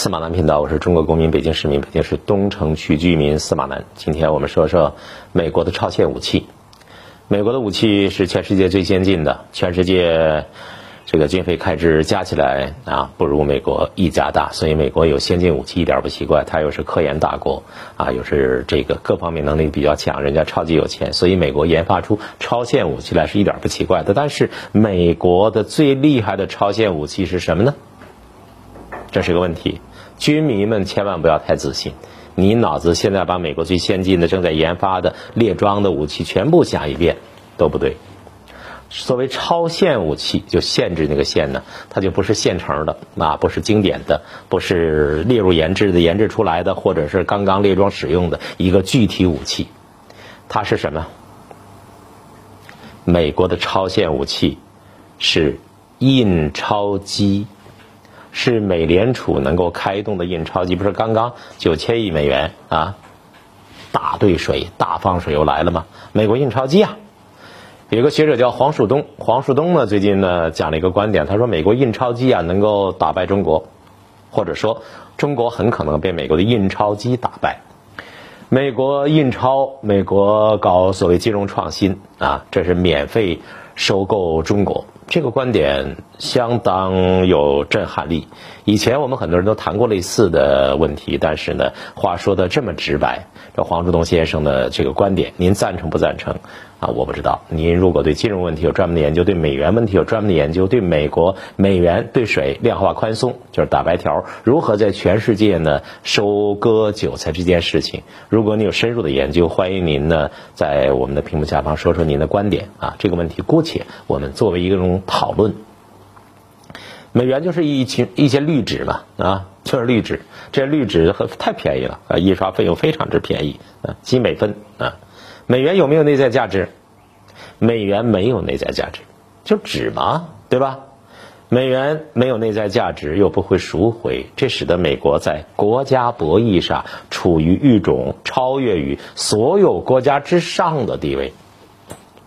司马南频道，我是中国公民，北京市民，北京市东城区居民司马南。今天我们说说美国的超限武器。美国的武器是全世界最先进的，全世界这个军费开支加起来啊，不如美国一家大。所以美国有先进武器一点不奇怪，它又是科研大国啊，又是这个各方面能力比较强，人家超级有钱，所以美国研发出超限武器来是一点不奇怪的。但是美国的最厉害的超限武器是什么呢？这是个问题，军迷们千万不要太自信。你脑子现在把美国最先进的、正在研发的列装的武器全部想一遍，都不对。所谓超限武器，就限制那个限呢，它就不是现成的，啊，不是经典的，不是列入研制的、研制出来的，或者是刚刚列装使用的一个具体武器。它是什么？美国的超限武器是印钞机。是美联储能够开动的印钞机，不是刚刚九千亿美元啊，大兑水、大放水又来了吗？美国印钞机啊，有个学者叫黄树东，黄树东呢最近呢讲了一个观点，他说美国印钞机啊能够打败中国，或者说中国很可能被美国的印钞机打败。美国印钞，美国搞所谓金融创新啊，这是免费收购中国。这个观点相当有震撼力。以前我们很多人都谈过类似的问题，但是呢，话说的这么直白，这黄志东先生的这个观点，您赞成不赞成？啊，我不知道。您如果对金融问题有专门的研究，对美元问题有专门的研究，对美国美元兑水量化宽松就是打白条，如何在全世界呢收割韭菜这件事情，如果你有深入的研究，欢迎您呢在我们的屏幕下方说说您的观点啊。这个问题姑且我们作为一种讨论。美元就是一群一些绿纸嘛啊，就是绿纸，这绿纸很太便宜了啊，印刷费用非常之便宜啊，几美分啊。美元有没有内在价值？美元没有内在价值，就纸嘛，对吧？美元没有内在价值，又不会赎回，这使得美国在国家博弈上处于一种超越于所有国家之上的地位。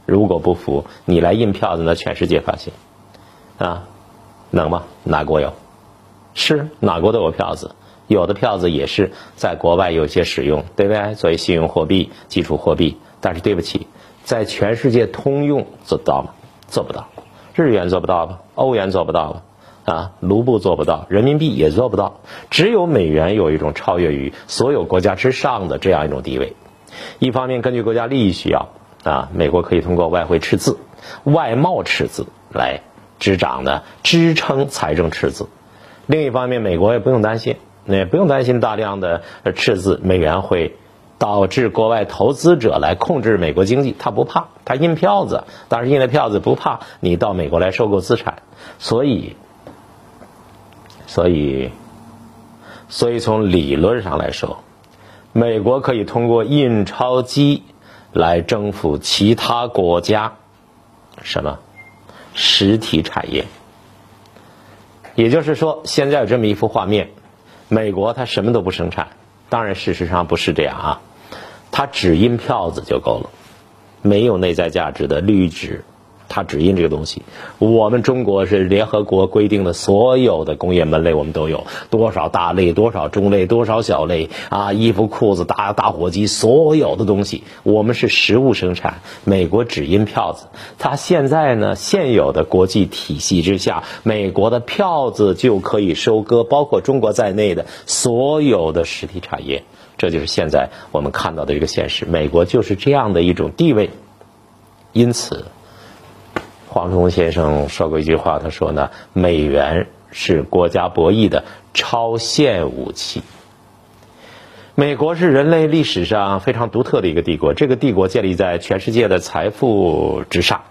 如果不服，你来印票子，那全世界发现，啊，能吗？哪国有？是哪国都有票子。有的票子也是在国外有些使用，对不对？作为信用货币、基础货币。但是对不起，在全世界通用做到吗？做不到。日元做不到吧？欧元做不到吧？啊，卢布做不到，人民币也做不到。只有美元有一种超越于所有国家之上的这样一种地位。一方面，根据国家利益需要，啊，美国可以通过外汇赤字、外贸赤字来支涨呢，支撑财政赤字。另一方面，美国也不用担心。那也不用担心大量的赤字，美元会导致国外投资者来控制美国经济，他不怕，他印票子，当然印了票子不怕你到美国来收购资产，所以，所以，所以从理论上来说，美国可以通过印钞机来征服其他国家，什么？实体产业，也就是说，现在有这么一幅画面。美国它什么都不生产，当然事实上不是这样啊，它只印票子就够了，没有内在价值的绿纸。它只印这个东西，我们中国是联合国规定的所有的工业门类，我们都有多少大类，多少中类，多少小类啊，衣服、裤子、打打火机，所有的东西，我们是实物生产。美国只印票子，它现在呢，现有的国际体系之下，美国的票子就可以收割包括中国在内的所有的实体产业，这就是现在我们看到的这个现实。美国就是这样的一种地位，因此。黄忠先生说过一句话，他说呢，美元是国家博弈的超限武器。美国是人类历史上非常独特的一个帝国，这个帝国建立在全世界的财富之上。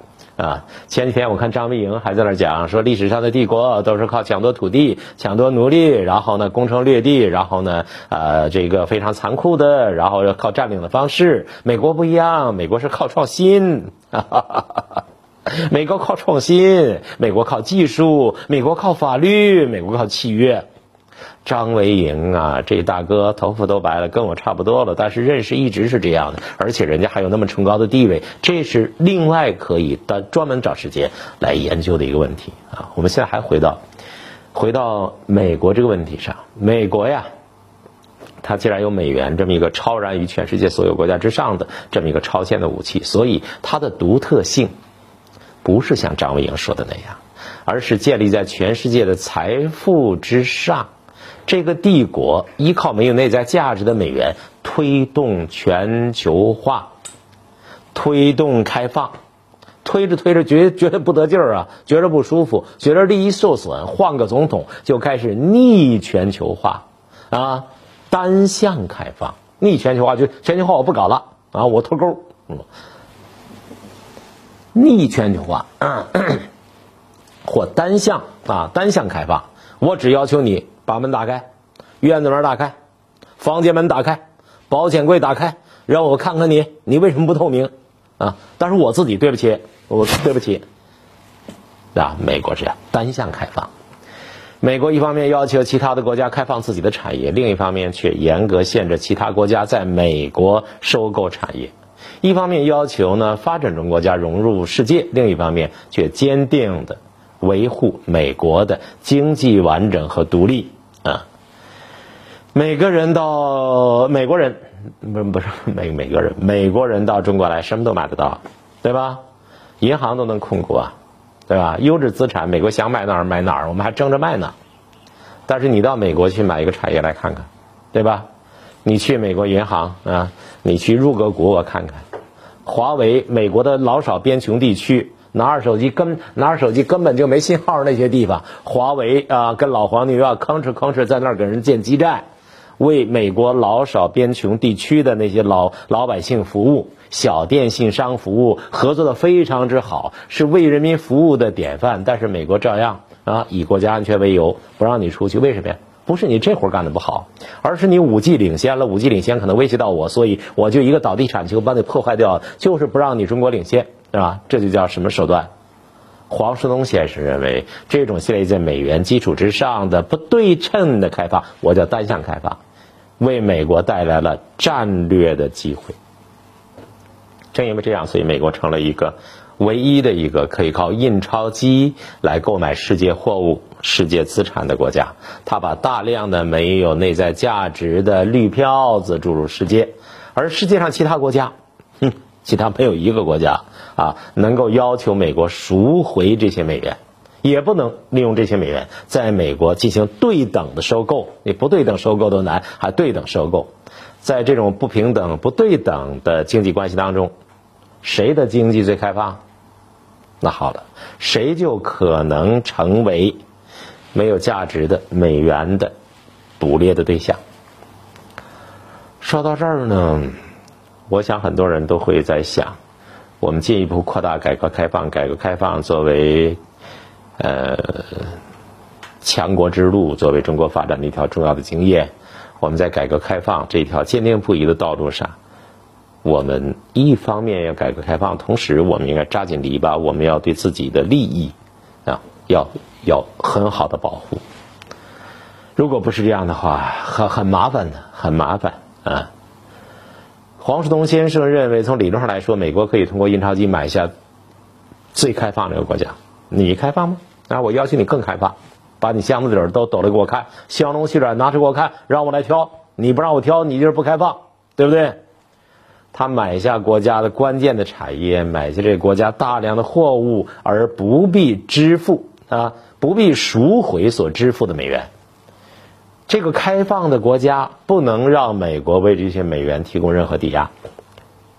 啊，前几天我看张维迎还在那讲，说历史上的帝国都是靠抢夺土地、抢夺奴隶，然后呢攻城略地，然后呢呃这个非常残酷的，然后要靠占领的方式。美国不一样，美国是靠创新。哈哈哈美国靠创新，美国靠技术，美国靠法律，美国靠契约。张维迎啊，这大哥头发都白了，跟我差不多了，但是认识一直是这样的，而且人家还有那么崇高的地位，这是另外可以的专门找时间来研究的一个问题啊。我们现在还回到回到美国这个问题上，美国呀，它既然有美元这么一个超然于全世界所有国家之上的这么一个超限的武器，所以它的独特性不是像张维迎说的那样，而是建立在全世界的财富之上。这个帝国依靠没有内在价值的美元，推动全球化，推动开放。推着推着觉觉得不得劲儿啊，觉着不舒服，觉得利益受损，换个总统就开始逆全球化，啊，单向开放，逆全球化就全球化我不搞了啊，我脱钩，逆全球化，啊或单向啊单向开放，我只要求你把门打开，院子门打开，房间门打开，保险柜打开，让我看看你，你为什么不透明啊？但是我自己对不起。我对不起，啊，美国这样单向开放，美国一方面要求其他的国家开放自己的产业，另一方面却严格限制其他国家在美国收购产业；一方面要求呢发展中国家融入世界，另一方面却坚定的维护美国的经济完整和独立啊。每个人到美国人不不是每每个人美国人到中国来什么都买得到，对吧？银行都能控股啊，对吧？优质资产，美国想买哪儿买哪儿，我们还争着卖呢。但是你到美国去买一个产业来看看，对吧？你去美国银行啊，你去入个股我看看。华为，美国的老少边穷地区，拿着手机根拿着手机根本就没信号那些地方，华为啊，跟老黄牛啊吭哧吭哧在那儿给人建基站，为美国老少边穷地区的那些老老百姓服务。小电信商服务合作的非常之好，是为人民服务的典范。但是美国照样啊，以国家安全为由不让你出去。为什么呀？不是你这活干的不好，而是你五 G 领先了。五 G 领先可能威胁到我，所以我就一个倒地铲球把你破坏掉，就是不让你中国领先，是吧？这就叫什么手段？黄树东先生认为，这种建立在美元基础之上的不对称的开放，我叫单向开放，为美国带来了战略的机会。正因为这样，所以美国成了一个唯一的一个可以靠印钞机来购买世界货物、世界资产的国家。他把大量的没有内在价值的绿票子注入世界，而世界上其他国家，哼，其他没有一个国家啊能够要求美国赎回这些美元，也不能利用这些美元在美国进行对等的收购。你不对等收购都难，还对等收购，在这种不平等、不对等的经济关系当中。谁的经济最开放？那好了，谁就可能成为没有价值的美元的捕猎的对象。说到这儿呢，我想很多人都会在想：我们进一步扩大改革开放，改革开放作为呃强国之路，作为中国发展的一条重要的经验，我们在改革开放这条坚定不移的道路上。我们一方面要改革开放，同时我们应该扎紧篱笆，我们要对自己的利益啊，要要很好的保护。如果不是这样的话，很很麻烦的，很麻烦啊。黄树东先生认为，从理论上来说，美国可以通过印钞机买下最开放这个国家。你开放吗？啊，我要求你更开放，把你箱子底儿都抖来给我看，香浓细软拿出给我看，让我来挑。你不让我挑，你就是不开放，对不对？他买下国家的关键的产业，买下这个国家大量的货物，而不必支付啊，不必赎回所支付的美元。这个开放的国家不能让美国为这些美元提供任何抵押，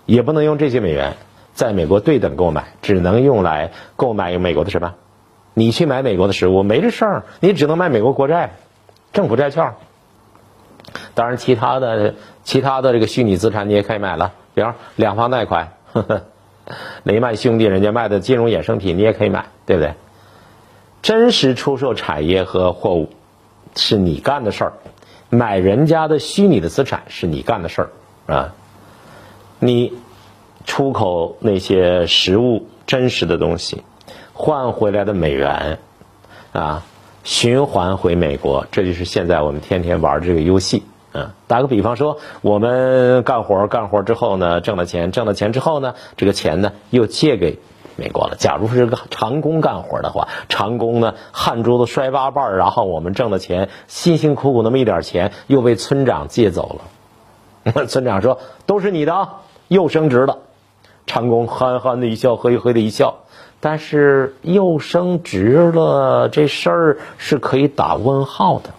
也不能用这些美元在美国对等购买，只能用来购买美国的什么？你去买美国的食物没这事儿，你只能买美国国债、政府债券。当然，其他的其他的这个虚拟资产你也可以买了。比方两房贷款，呵呵雷曼兄弟人家卖的金融衍生品，你也可以买，对不对？真实出售产业和货物是你干的事儿，买人家的虚拟的资产是你干的事儿啊。你出口那些实物真实的东西，换回来的美元啊，循环回美国，这就是现在我们天天玩这个游戏。嗯，打个比方说，我们干活干活之后呢，挣了钱，挣了钱之后呢，这个钱呢又借给美国了。假如是个长工干活的话，长工呢汗珠子摔八瓣，然后我们挣的钱辛辛苦苦那么一点钱又被村长借走了。村长说：“都是你的啊，又升职了。”长工憨憨的一笑，嘿嘿的一笑。但是又升职了，这事儿是可以打问号的。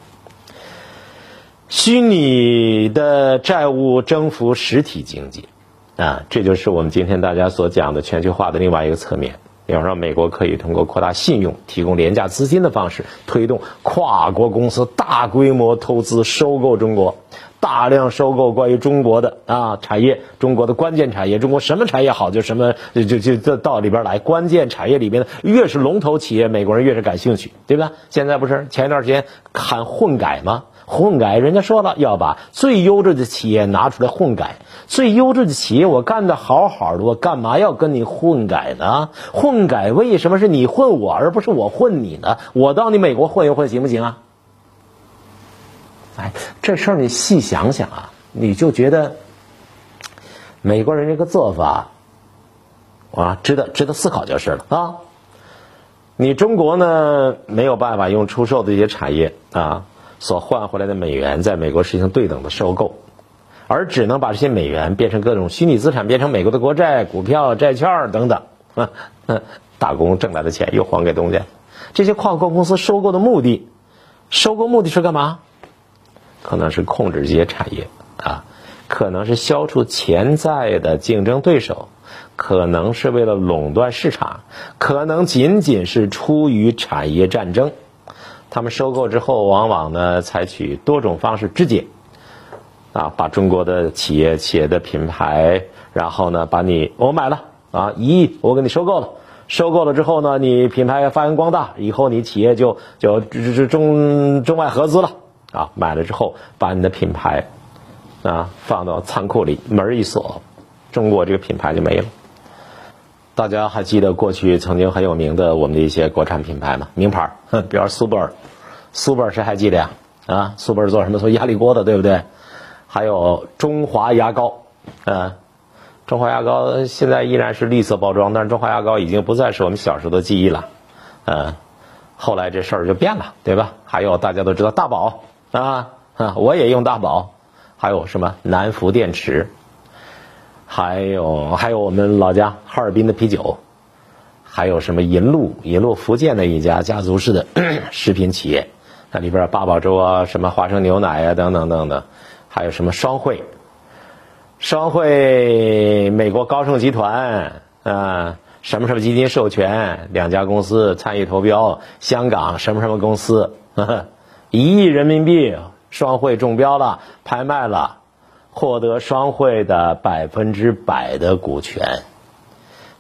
虚拟的债务征服实体经济，啊，这就是我们今天大家所讲的全球化的另外一个侧面。比方说，美国可以通过扩大信用、提供廉价资金的方式，推动跨国公司大规模投资收购中国。大量收购关于中国的啊产业，中国的关键产业，中国什么产业好就什么就就就到里边来。关键产业里边的越是龙头企业，美国人越是感兴趣，对吧？现在不是前一段时间喊混改吗？混改，人家说了要把最优质的企业拿出来混改。最优质的企业我干的好好的，我干嘛要跟你混改呢？混改为什么是你混我，而不是我混你呢？我到你美国混一混行不行啊？哎，这事儿你细想想啊，你就觉得美国人这个做法啊，值得值得思考就是了啊。你中国呢没有办法用出售的一些产业啊所换回来的美元，在美国实行对等的收购，而只能把这些美元变成各种虚拟资产，变成美国的国债、股票、债券等等啊。打工挣来的钱又还给东家，这些跨国公司收购的目的，收购目的是干嘛？可能是控制这些产业啊，可能是消除潜在的竞争对手，可能是为了垄断市场，可能仅仅是出于产业战争。他们收购之后，往往呢采取多种方式肢解，啊，把中国的企业企业的品牌，然后呢把你我买了啊一亿，我给你收购了，收购了之后呢，你品牌发扬光大，以后你企业就就就中中外合资了。啊，买了之后把你的品牌啊放到仓库里，门一锁，中国这个品牌就没了。大家还记得过去曾经很有名的我们的一些国产品牌吗？名牌，哼 比如苏泊尔，苏泊尔谁还记得呀？啊，苏泊尔做什么？做压力锅的，对不对？还有中华牙膏，嗯，中华牙膏现在依然是绿色包装，但是中华牙膏已经不再是我们小时候的记忆了，嗯，后来这事儿就变了，对吧？还有大家都知道大宝。啊啊！我也用大宝，还有什么南孚电池，还有还有我们老家哈尔滨的啤酒，还有什么银鹭银鹭福建的一家家族式的 食品企业，那里边八宝粥啊，什么花生牛奶啊等等等等，还有什么双汇，双汇美国高盛集团啊，什么什么基金授权两家公司参与投标，香港什么什么公司。呵 呵一亿人民币，双汇中标了，拍卖了，获得双汇的百分之百的股权，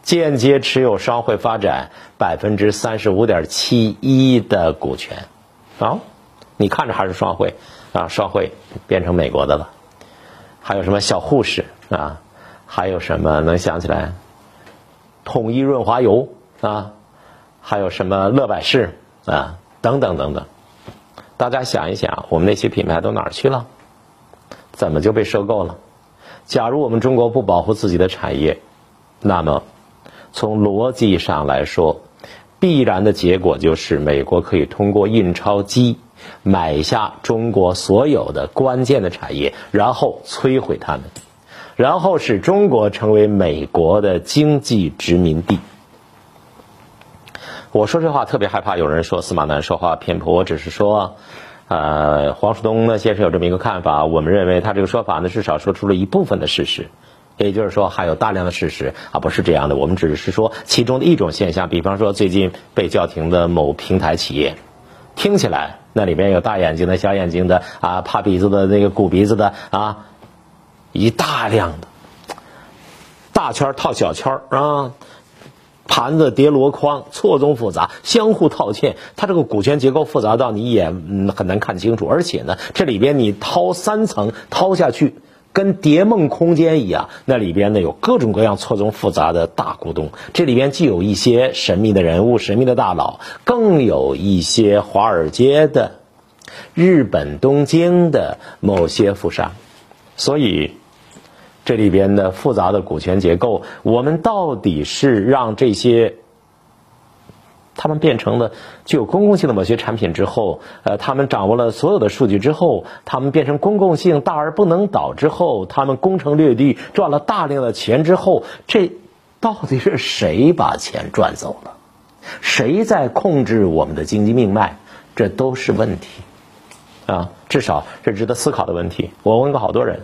间接持有双汇发展百分之三十五点七一的股权。啊，你看着还是双汇啊，双汇变成美国的了。还有什么小护士啊？还有什么能想起来？统一润滑油啊？还有什么乐百氏啊？等等等等。大家想一想，我们那些品牌都哪儿去了？怎么就被收购了？假如我们中国不保护自己的产业，那么从逻辑上来说，必然的结果就是美国可以通过印钞机买下中国所有的关键的产业，然后摧毁他们，然后使中国成为美国的经济殖民地。我说这话特别害怕，有人说司马南说话偏颇。我只是说，呃，黄树东呢先生有这么一个看法，我们认为他这个说法呢至少说出了一部分的事实，也就是说还有大量的事实啊不是这样的。我们只是说其中的一种现象，比方说最近被叫停的某平台企业，听起来那里边有大眼睛的小眼睛的啊，趴鼻子的那个鼓鼻子的啊，一大量的大圈套小圈啊。盘子叠箩筐，错综复杂，相互套嵌。它这个股权结构复杂到你也很难看清楚。而且呢，这里边你掏三层掏下去，跟叠梦空间一样。那里边呢有各种各样错综复杂的大股东。这里边既有一些神秘的人物、神秘的大佬，更有一些华尔街的、日本东京的某些富商。所以，这里边的复杂的股权结构，我们到底是让这些他们变成了具有公共性的某些产品之后，呃，他们掌握了所有的数据之后，他们变成公共性大而不能倒之后，他们攻城略地赚了大量的钱之后，这到底是谁把钱赚走了？谁在控制我们的经济命脉？这都是问题。啊，至少是值得思考的问题。我问过好多人。